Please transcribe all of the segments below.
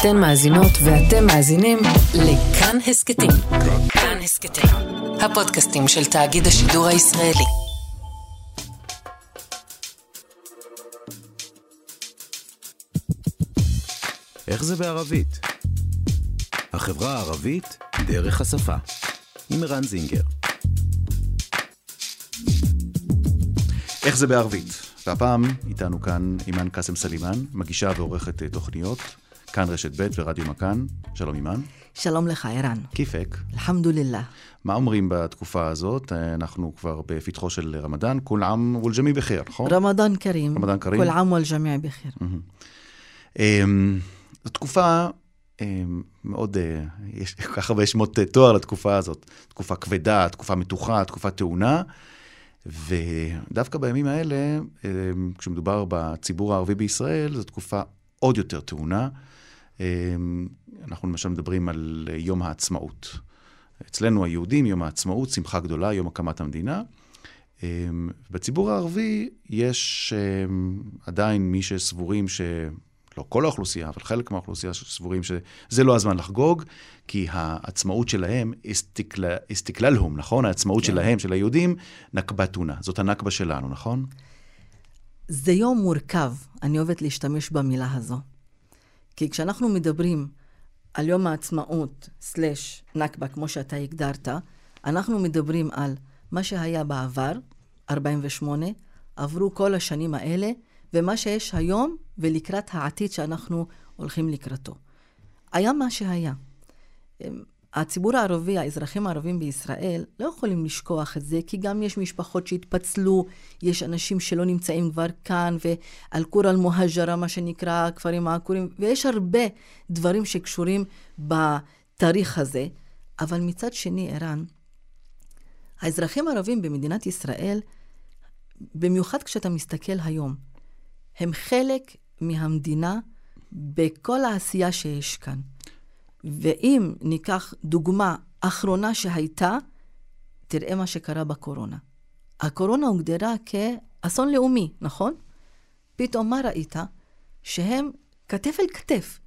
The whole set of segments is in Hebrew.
אתן מאזינות ואתם מאזינים לכאן הסכתים. כאן הסכתים, הפודקאסטים של תאגיד השידור הישראלי. איך זה בערבית? החברה הערבית דרך השפה. עם ערן זינגר. איך זה בערבית? והפעם איתנו כאן אימאן קאסם סלימאן, מגישה ועורכת אה, תוכניות, כאן רשת ב' ורדיו מכאן. שלום אימאן. שלום לך, ערן. כיפק. אלחמדולillah. מה אומרים בתקופה הזאת? אה, אנחנו כבר בפתחו של רמדאן, כול עם ולג'מי בחיר, נכון? רמדאן כרים. רמדאן כרים. כל עם ולג'מי בחיר. אמ, זו תקופה אמ, מאוד, אה, יש כל כך הרבה שמות תואר לתקופה הזאת. תקופה כבדה, תקופה מתוחה, תקופה טעונה. ודווקא בימים האלה, אמ, כשמדובר בציבור הערבי בישראל, זו תקופה עוד יותר טעונה. אמ, אנחנו למשל מדברים על יום העצמאות. אצלנו היהודים, יום העצמאות, שמחה גדולה, יום הקמת המדינה. אמ, בציבור הערבי יש עדיין מי שסבורים ש... לא כל האוכלוסייה, אבל חלק מהאוכלוסייה סבורים שזה לא הזמן לחגוג, כי העצמאות שלהם, אסתקללהום, נכון? העצמאות כן. שלהם, של היהודים, נכבה תונה. זאת הנכבה שלנו, נכון? זה יום מורכב, אני אוהבת להשתמש במילה הזו. כי כשאנחנו מדברים על יום העצמאות, סלש נכבה, כמו שאתה הגדרת, אנחנו מדברים על מה שהיה בעבר, 48, עברו כל השנים האלה, ומה שיש היום ולקראת העתיד שאנחנו הולכים לקראתו. היה מה שהיה. הציבור הערבי, האזרחים הערבים בישראל, לא יכולים לשכוח את זה, כי גם יש משפחות שהתפצלו, יש אנשים שלא נמצאים כבר כאן, ואל-קור אל-מוהג'רה, מה שנקרא, הכפרים העקורים, ויש הרבה דברים שקשורים בתאריך הזה. אבל מצד שני, ערן, האזרחים הערבים במדינת ישראל, במיוחד כשאתה מסתכל היום, הם חלק מהמדינה בכל העשייה שיש כאן. ואם ניקח דוגמה אחרונה שהייתה, תראה מה שקרה בקורונה. הקורונה הוגדרה כאסון לאומי, נכון? פתאום מה ראית? שהם כתף אל כתף,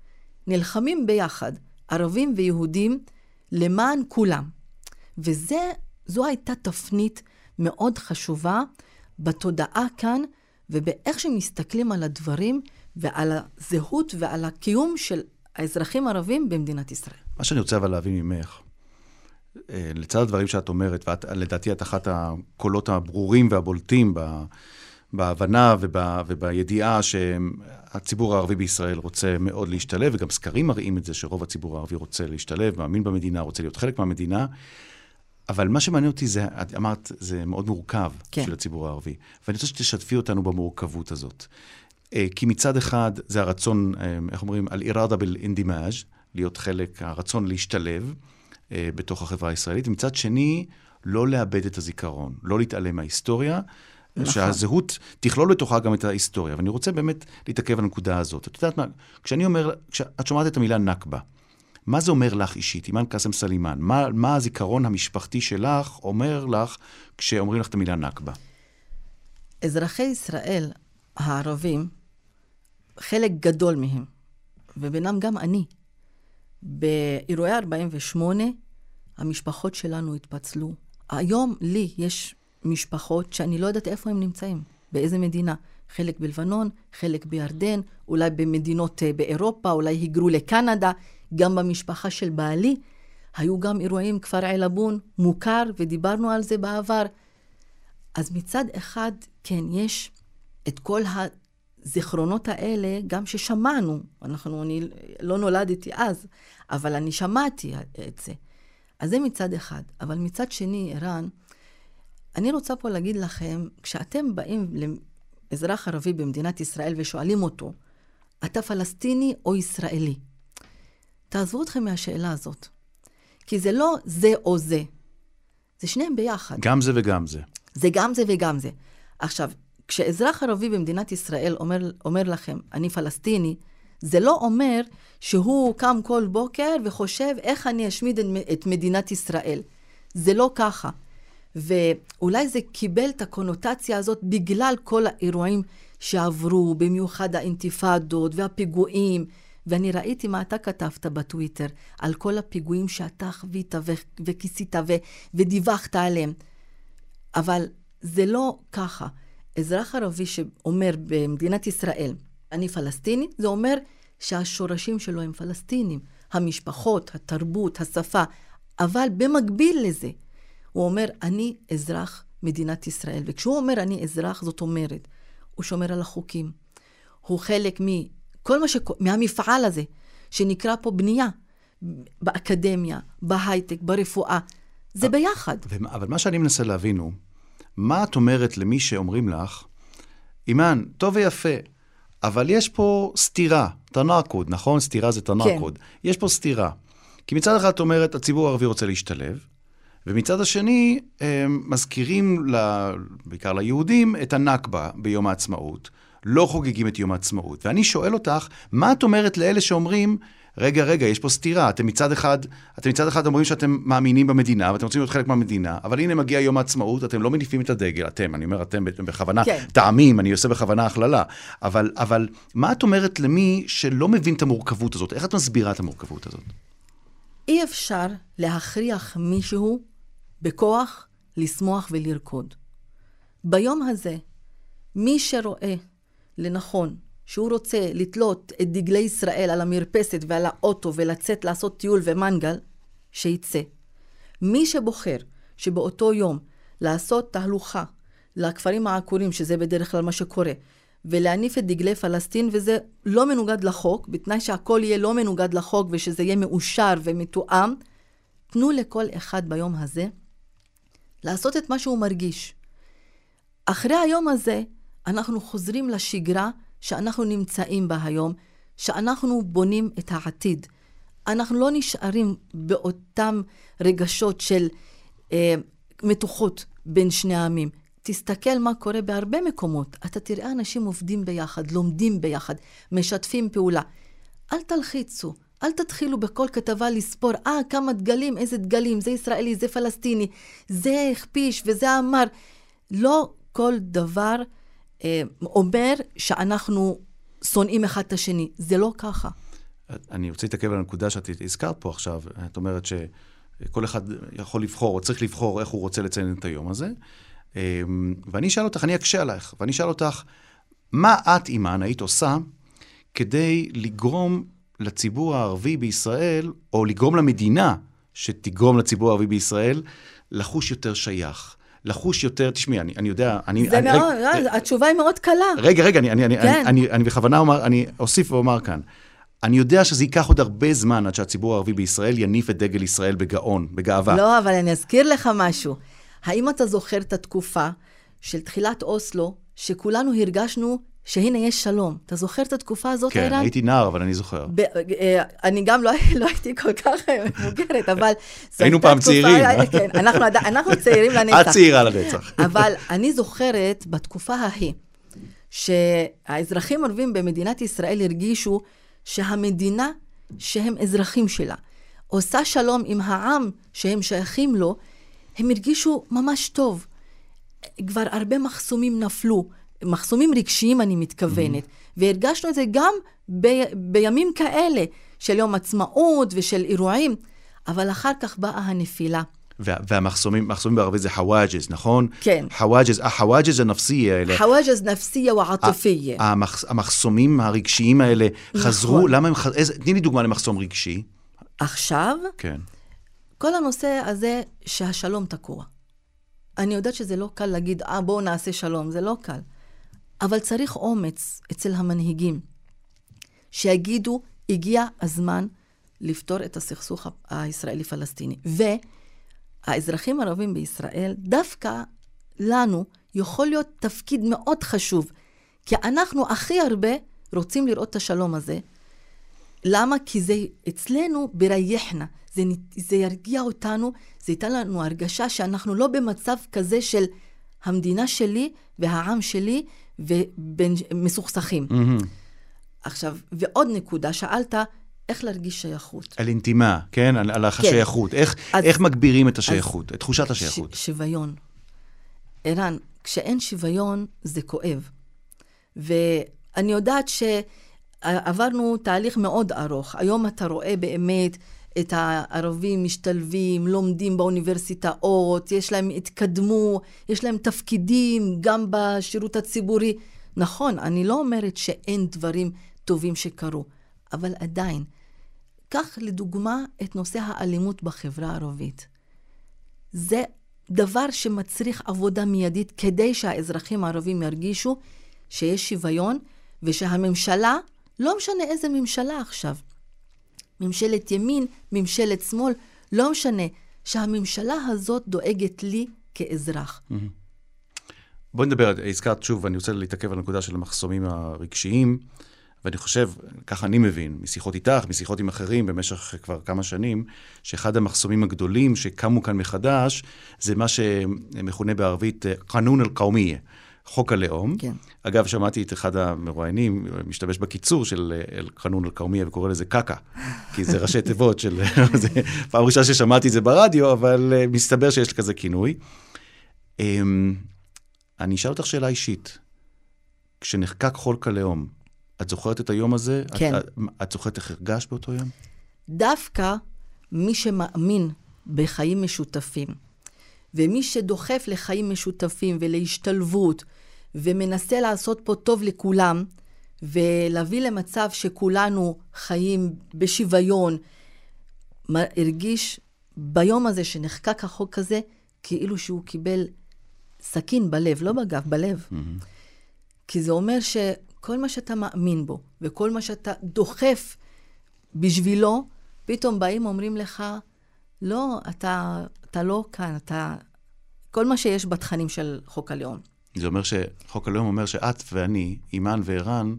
נלחמים ביחד, ערבים ויהודים, למען כולם. וזו הייתה תפנית מאוד חשובה בתודעה כאן ובאיך שמסתכלים על הדברים ועל הזהות ועל הקיום של האזרחים הערבים במדינת ישראל. מה שאני רוצה אבל להבין ממך, אה, לצד הדברים שאת אומרת, ואת לדעתי את אחת הקולות הברורים והבולטים ב... בהבנה וב, ובידיעה שהציבור הערבי בישראל רוצה מאוד להשתלב, וגם סקרים מראים את זה שרוב הציבור הערבי רוצה להשתלב, מאמין במדינה, רוצה להיות חלק מהמדינה. אבל מה שמעניין אותי זה, את אמרת, זה מאוד מורכב כן. של הציבור הערבי. ואני רוצה שתשתפי אותנו במורכבות הזאת. אה, כי מצד אחד זה הרצון, אה, איך אומרים, על איראדה בל-אינדימאז', להיות חלק, הרצון להשתלב אה, בתוך החברה הישראלית, ומצד שני, לא לאבד את הזיכרון, לא להתעלם מההיסטוריה. נכון. שהזהות תכלול בתוכה גם את ההיסטוריה. ואני רוצה באמת להתעכב על הנקודה הזאת. את יודעת מה, כשאני אומר, כשאת שומעת את המילה נכבה, מה זה אומר לך אישית, אימאן קאסם סלימאן? מה, מה הזיכרון המשפחתי שלך אומר לך כשאומרים לך את המילה נכבה? אזרחי ישראל הערבים, חלק גדול מהם, ובינם גם אני, באירועי 48, המשפחות שלנו התפצלו. היום לי יש משפחות שאני לא יודעת איפה הם נמצאים, באיזה מדינה. חלק בלבנון, חלק בירדן, אולי במדינות אה, באירופה, אולי היגרו לקנדה. גם במשפחה של בעלי היו גם אירועים, כפר עילבון, מוכר, ודיברנו על זה בעבר. אז מצד אחד, כן, יש את כל הזיכרונות האלה, גם ששמענו, אנחנו, אני לא נולדתי אז, אבל אני שמעתי את זה. אז זה מצד אחד. אבל מצד שני, ערן, אני רוצה פה להגיד לכם, כשאתם באים לאזרח ערבי במדינת ישראל ושואלים אותו, אתה פלסטיני או ישראלי? תעזבו אתכם מהשאלה הזאת. כי זה לא זה או זה, זה שניהם ביחד. גם זה וגם זה. זה גם זה וגם זה. עכשיו, כשאזרח ערבי במדינת ישראל אומר, אומר לכם, אני פלסטיני, זה לא אומר שהוא קם כל בוקר וחושב איך אני אשמיד את מדינת ישראל. זה לא ככה. ואולי זה קיבל את הקונוטציה הזאת בגלל כל האירועים שעברו, במיוחד האינתיפאדות והפיגועים ואני ראיתי מה אתה כתבת בטוויטר, על כל הפיגועים שאתה חווית וכיסית ו- ודיווחת עליהם. אבל זה לא ככה. אזרח ערבי שאומר במדינת ישראל, אני פלסטיני, זה אומר שהשורשים שלו הם פלסטינים. המשפחות, התרבות, השפה. אבל במקביל לזה, הוא אומר, אני אזרח מדינת ישראל. וכשהוא אומר אני אזרח, זאת אומרת, הוא שומר על החוקים. הוא חלק מכל מה ש... מהמפעל הזה, שנקרא פה בנייה, באקדמיה, בהייטק, ברפואה. זה ביחד. אבל מה שאני מנסה להבין הוא, מה את אומרת למי שאומרים לך, אימאן, טוב ויפה, אבל יש פה סתירה, תנרקוד, נכון? סתירה זה תנרקוד. כן. יש פה סתירה. כי מצד אחד את אומרת, הציבור הערבי רוצה להשתלב, ומצד השני, הם מזכירים, ל... בעיקר ליהודים, את הנכבה ביום העצמאות. לא חוגגים את יום העצמאות. ואני שואל אותך, מה את אומרת לאלה שאומרים, רגע, רגע, יש פה סתירה. אתם מצד אחד, אתם מצד אחד אומרים שאתם מאמינים במדינה, ואתם רוצים להיות חלק מהמדינה, אבל הנה מגיע יום העצמאות, אתם לא מניפים את הדגל, אתם, אני אומר אתם בכוונה, כן. טעמים, אני עושה בכוונה הכללה. אבל, אבל מה את אומרת למי שלא מבין את המורכבות הזאת? איך את מסבירה את המורכבות הזאת? אי אפשר להכריח מישהו בכוח לשמוח ולרקוד. ביום הזה, מי שרואה לנכון שהוא רוצה לתלות את דגלי ישראל על המרפסת ועל האוטו ולצאת לעשות טיול ומנגל, שיצא. מי שבוחר שבאותו יום לעשות תהלוכה לכפרים העקורים, שזה בדרך כלל מה שקורה, ולהניף את דגלי פלסטין, וזה לא מנוגד לחוק, בתנאי שהכל יהיה לא מנוגד לחוק ושזה יהיה מאושר ומתואם, תנו לכל אחד ביום הזה לעשות את מה שהוא מרגיש. אחרי היום הזה, אנחנו חוזרים לשגרה שאנחנו נמצאים בה היום, שאנחנו בונים את העתיד. אנחנו לא נשארים באותם רגשות של אה, מתוחות בין שני העמים. תסתכל מה קורה בהרבה מקומות. אתה תראה אנשים עובדים ביחד, לומדים ביחד, משתפים פעולה. אל תלחיצו, אל תתחילו בכל כתבה לספור, אה, כמה דגלים, איזה דגלים, זה ישראלי, זה פלסטיני, זה הכפיש וזה אמר. לא כל דבר אומר שאנחנו שונאים אחד את השני. זה לא ככה. אני רוצה להתעכב על הנקודה שאת הזכרת פה עכשיו. את אומרת שכל אחד יכול לבחור, או צריך לבחור איך הוא רוצה לציין את היום הזה. אה, ואני אשאל אותך, אני אקשה עלייך, ואני אשאל אותך, מה את, אימאן, היית עושה כדי לגרום לציבור הערבי בישראל, או לגרום למדינה שתגרום לציבור הערבי בישראל, לחוש יותר שייך, לחוש יותר, תשמעי, אני, אני יודע, אני... זה אני, מאוד, רגע, רגע, התשובה היא מאוד קלה. רגע, רגע, אני, אני, כן. אני, אני, אני בכוונה אומר, אני אוסיף ואומר כאן. אני יודע שזה ייקח עוד הרבה זמן עד שהציבור הערבי בישראל יניף את דגל ישראל בגאון, בגאווה. לא, אבל אני אזכיר לך משהו. האם אתה זוכר את התקופה של תחילת אוסלו, שכולנו הרגשנו שהנה יש שלום. אתה זוכר את התקופה הזאת, כן, כן, הייתי נער, אבל אני זוכר. ב- אה, אני גם לא, לא הייתי כל כך מבוגרת, אבל... היינו פעם צעירים. כן, אנחנו, אנחנו צעירים לנצח. את צעירה לנצח. אבל אני זוכרת בתקופה ההיא, שהאזרחים הערבים במדינת ישראל הרגישו שהמדינה שהם אזרחים שלה, עושה שלום עם העם שהם שייכים לו, הם הרגישו ממש טוב. כבר הרבה מחסומים נפלו. מחסומים רגשיים, אני מתכוונת. Mm-hmm. והרגשנו את זה גם ב- בימים כאלה, של יום עצמאות ושל אירועים, אבל אחר כך באה הנפילה. והמחסומים, מחסומים בערבית זה חוואג'ז, נכון? כן. חוואג'ז, החוואג'ז הנפסיה האלה. חוואג'ז נפסיה ועטפיה. המח, המחסומים הרגשיים האלה נכון. חזרו, למה הם חזרו, תני לי דוגמה למחסום רגשי. עכשיו? כן. כל הנושא הזה שהשלום תקוע. אני יודעת שזה לא קל להגיד, אה, בואו נעשה שלום, זה לא קל. אבל צריך אומץ אצל המנהיגים, שיגידו, הגיע הזמן לפתור את הסכסוך הישראלי-פלסטיני. והאזרחים הערבים בישראל, דווקא לנו יכול להיות תפקיד מאוד חשוב, כי אנחנו הכי הרבה רוצים לראות את השלום הזה. למה? כי זה אצלנו ברייחנה, זה, זה ירגיע אותנו, זה ייתן לנו הרגשה שאנחנו לא במצב כזה של המדינה שלי והעם שלי, ומסוכסכים. Mm-hmm. עכשיו, ועוד נקודה, שאלת, איך להרגיש שייכות. על אינטימה, כן? על, על השייכות. כן. איך, אז, איך מגבירים את השייכות, את תחושת השייכות? ש, שוויון. ערן, כשאין שוויון, זה כואב. ואני יודעת עברנו תהליך מאוד ארוך. היום אתה רואה באמת את הערבים משתלבים, לומדים באוניברסיטאות, יש להם, התקדמו, יש להם תפקידים גם בשירות הציבורי. נכון, אני לא אומרת שאין דברים טובים שקרו, אבל עדיין, קח לדוגמה את נושא האלימות בחברה הערבית. זה דבר שמצריך עבודה מיידית כדי שהאזרחים הערבים ירגישו שיש שוויון ושהממשלה, לא משנה איזה ממשלה עכשיו, ממשלת ימין, ממשלת שמאל, לא משנה, שהממשלה הזאת דואגת לי כאזרח. בואי נדבר, הזכרת שוב, אני רוצה להתעכב על הנקודה של המחסומים הרגשיים, ואני חושב, ככה אני מבין, משיחות איתך, משיחות עם אחרים במשך כבר כמה שנים, שאחד המחסומים הגדולים שקמו כאן מחדש, זה מה שמכונה בערבית קאנון אל-קאומיה. חוק הלאום. כן. אגב, שמעתי את אחד המרואיינים משתמש בקיצור של אל-קאנון אל-כרמיה וקורא לזה קקה, כי זה ראשי תיבות של... פעם ראשונה ששמעתי את זה ברדיו, אבל uh, מסתבר שיש כזה כינוי. Um, אני אשאל אותך שאלה אישית. כשנחקק חוק הלאום, את זוכרת את היום הזה? כן. את, את זוכרת איך הרגשת באותו יום? דווקא מי שמאמין בחיים משותפים, ומי שדוחף לחיים משותפים ולהשתלבות, ומנסה לעשות פה טוב לכולם, ולהביא למצב שכולנו חיים בשוויון, הרגיש ביום הזה שנחקק החוק הזה, כאילו שהוא קיבל סכין בלב, לא בגב, בלב. Mm-hmm. כי זה אומר שכל מה שאתה מאמין בו, וכל מה שאתה דוחף בשבילו, פתאום באים אומרים לך, לא, אתה, אתה לא כאן, אתה... כל מה שיש בתכנים של חוק הלאום. זה אומר שחוק הלאום אומר שאת ואני, אימאן וערן,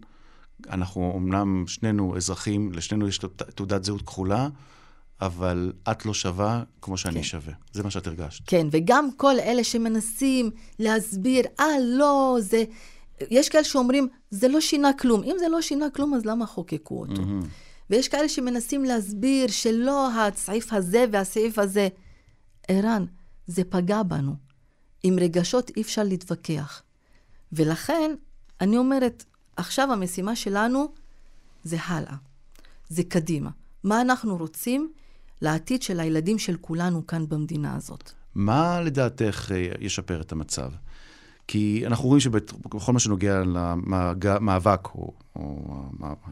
אנחנו אמנם שנינו אזרחים, לשנינו יש תעודת זהות כחולה, אבל את לא שווה כמו שאני כן. שווה. זה מה שאת הרגשת. כן, וגם כל אלה שמנסים להסביר, אה, לא, זה... יש כאלה שאומרים, זה לא שינה כלום. אם זה לא שינה כלום, אז למה חוקקו אותו? Mm-hmm. ויש כאלה שמנסים להסביר שלא הסעיף הזה והסעיף הזה. ערן, זה פגע בנו. עם רגשות אי אפשר להתווכח. ולכן, אני אומרת, עכשיו המשימה שלנו זה הלאה, זה קדימה. מה אנחנו רוצים לעתיד של הילדים של כולנו כאן במדינה הזאת. מה לדעתך אה, ישפר את המצב? כי אנחנו רואים שבכל מה שנוגע למאבק, או, או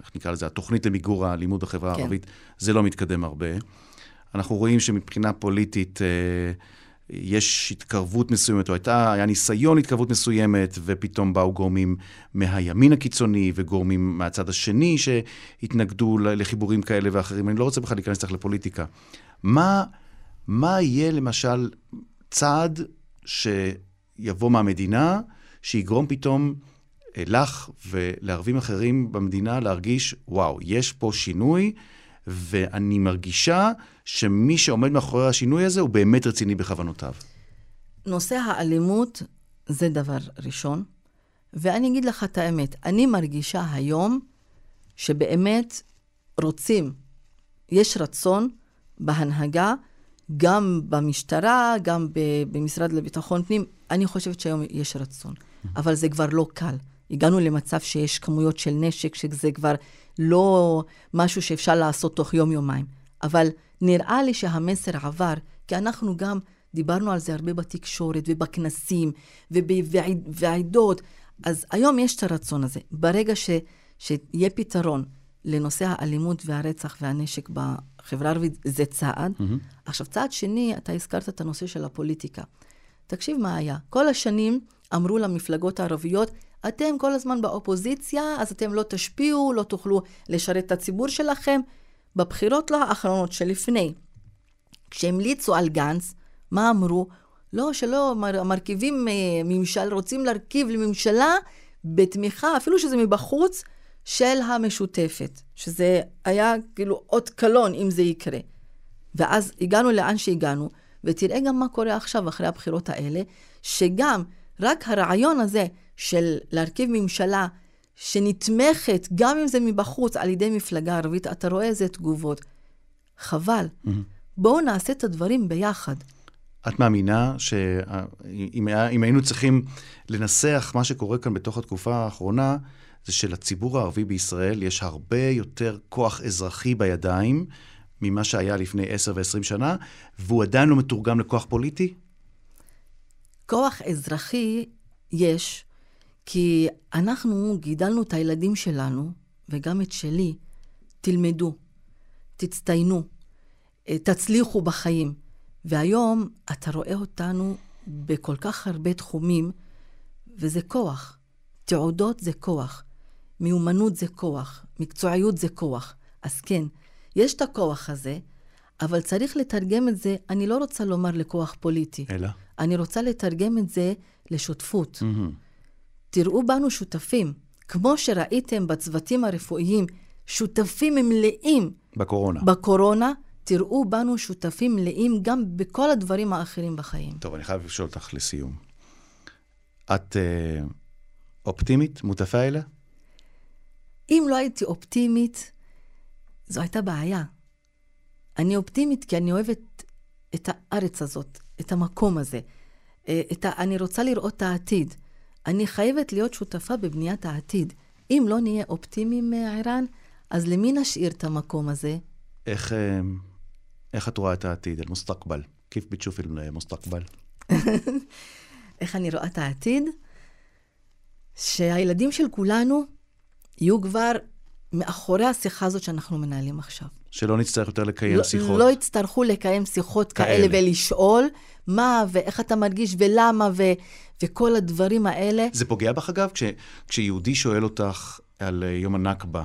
איך נקרא לזה, התוכנית למיגור האלימות בחברה כן. הערבית, זה לא מתקדם הרבה. אנחנו רואים שמבחינה פוליטית, אה, יש התקרבות מסוימת, או הייתה, היה ניסיון התקרבות מסוימת, ופתאום באו גורמים מהימין הקיצוני, וגורמים מהצד השני שהתנגדו לחיבורים כאלה ואחרים. אני לא רוצה בכלל להיכנס לך לפוליטיקה. מה, מה יהיה למשל צעד שיבוא מהמדינה, שיגרום פתאום אה, לך ולערבים אחרים במדינה להרגיש, וואו, יש פה שינוי, ואני מרגישה שמי שעומד מאחורי השינוי הזה הוא באמת רציני בכוונותיו. נושא האלימות זה דבר ראשון, ואני אגיד לך את האמת, אני מרגישה היום שבאמת רוצים, יש רצון בהנהגה, גם במשטרה, גם במשרד לביטחון פנים, אני חושבת שהיום יש רצון, אבל זה כבר לא קל. הגענו למצב שיש כמויות של נשק, שזה כבר לא משהו שאפשר לעשות תוך יום-יומיים. אבל נראה לי שהמסר עבר, כי אנחנו גם דיברנו על זה הרבה בתקשורת ובכנסים ובעדות. אז היום יש את הרצון הזה. ברגע ש, שיהיה פתרון לנושא האלימות והרצח והנשק בחברה הערבית, זה צעד. Mm-hmm. עכשיו, צעד שני, אתה הזכרת את הנושא של הפוליטיקה. תקשיב מה היה. כל השנים אמרו למפלגות הערביות, אתם כל הזמן באופוזיציה, אז אתם לא תשפיעו, לא תוכלו לשרת את הציבור שלכם. בבחירות לא האחרונות שלפני, כשהמליצו על גנץ, מה אמרו? לא, שלא, מרכיבים אה, ממשל, רוצים להרכיב לממשלה בתמיכה, אפילו שזה מבחוץ, של המשותפת. שזה היה כאילו אות קלון אם זה יקרה. ואז הגענו לאן שהגענו, ותראה גם מה קורה עכשיו, אחרי הבחירות האלה, שגם רק הרעיון הזה של להרכיב ממשלה שנתמכת, גם אם זה מבחוץ, על ידי מפלגה ערבית, אתה רואה איזה תגובות. חבל. Mm-hmm. בואו נעשה את הדברים ביחד. את מאמינה שאם היינו צריכים לנסח מה שקורה כאן בתוך התקופה האחרונה, זה שלציבור הערבי בישראל יש הרבה יותר כוח אזרחי בידיים ממה שהיה לפני 10 ו-20 שנה, והוא עדיין לא מתורגם לכוח פוליטי? כוח אזרחי יש, כי אנחנו גידלנו את הילדים שלנו, וגם את שלי, תלמדו, תצטיינו, אה, תצליחו בחיים. והיום אתה רואה אותנו בכל כך הרבה תחומים, וזה כוח. תעודות זה כוח, מיומנות זה כוח, מקצועיות זה כוח. אז כן, יש את הכוח הזה, אבל צריך לתרגם את זה, אני לא רוצה לומר לכוח פוליטי. אלא? אני רוצה לתרגם את זה לשותפות. מהמם. תראו בנו שותפים. כמו שראיתם בצוותים הרפואיים, שותפים מלאים בקורונה. בקורונה, תראו בנו שותפים מלאים גם בכל הדברים האחרים בחיים. טוב, אני חייב לשאול אותך לסיום. את אה, אופטימית, מותפאילה? אם לא הייתי אופטימית, זו הייתה בעיה. אני אופטימית כי אני אוהבת את הארץ הזאת, את המקום הזה. אה, את ה... אני רוצה לראות את העתיד. אני חייבת להיות שותפה בבניית העתיד. אם לא נהיה אופטימיים, אה, ערן, אז למי נשאיר את המקום הזה? איך, אה, איך את רואה את העתיד, אל-מוסתקבל? כיף בתשוף אל-מוסתקבל? איך אני רואה את העתיד? שהילדים של כולנו יהיו כבר מאחורי השיחה הזאת שאנחנו מנהלים עכשיו. שלא נצטרך יותר לקיים לא, שיחות. לא יצטרכו לקיים שיחות כאלה, כאלה. ולשאול מה ואיך אתה מרגיש ולמה ו, וכל הדברים האלה. זה פוגע בך, אגב, כש, כשיהודי שואל אותך על אה, יום הנכבה,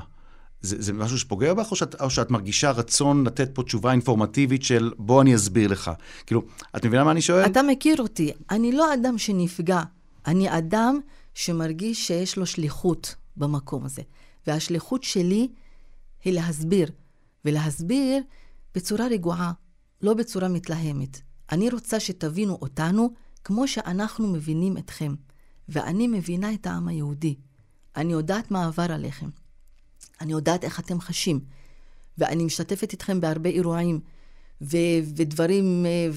זה, זה משהו שפוגע בך, או שאת, או שאת מרגישה רצון לתת פה תשובה אינפורמטיבית של בוא אני אסביר לך? כאילו, את מבינה מה אני שואל? אתה מכיר אותי, אני לא אדם שנפגע, אני אדם שמרגיש שיש לו שליחות במקום הזה. והשליחות שלי היא להסביר, ולהסביר בצורה רגועה, לא בצורה מתלהמת. אני רוצה שתבינו אותנו כמו שאנחנו מבינים אתכם, ואני מבינה את העם היהודי. אני יודעת מה עבר עליכם. אני יודעת איך אתם חשים, ואני משתתפת איתכם בהרבה אירועים, ו- ודברים, אה,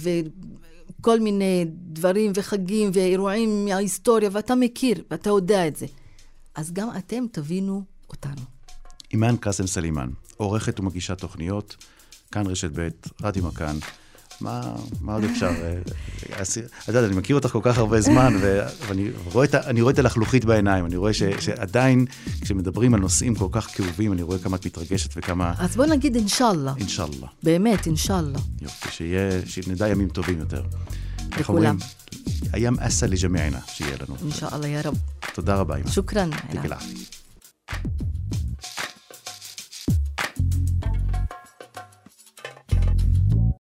וכל מיני דברים וחגים ואירועים מההיסטוריה, ואתה מכיר, ואתה יודע את זה. אז גם אתם תבינו אותנו. אימאן קאסם סלימאן, עורכת ומגישה תוכניות, כאן רשת ב', רדיו מכאן. מה, מה עוד אפשר? אה, את יודעת, אני מכיר אותך כל כך הרבה זמן, ואני רואה את, רואה את הלחלוכית בעיניים, אני רואה ש, שעדיין, כשמדברים על נושאים כל כך כאובים, אני רואה כמה את מתרגשת וכמה, אז בוא נגיד אינשאללה. אינשאללה. באמת, אינשאללה. יופי, שיהיה, שנדע ימים טובים יותר. לכולם. איים אסא לג'מיענה, שיהיה לנו. אינשאללה, יא רב. תודה רבה, אימאן. שוכרן. ערן. אל-עאפיה. you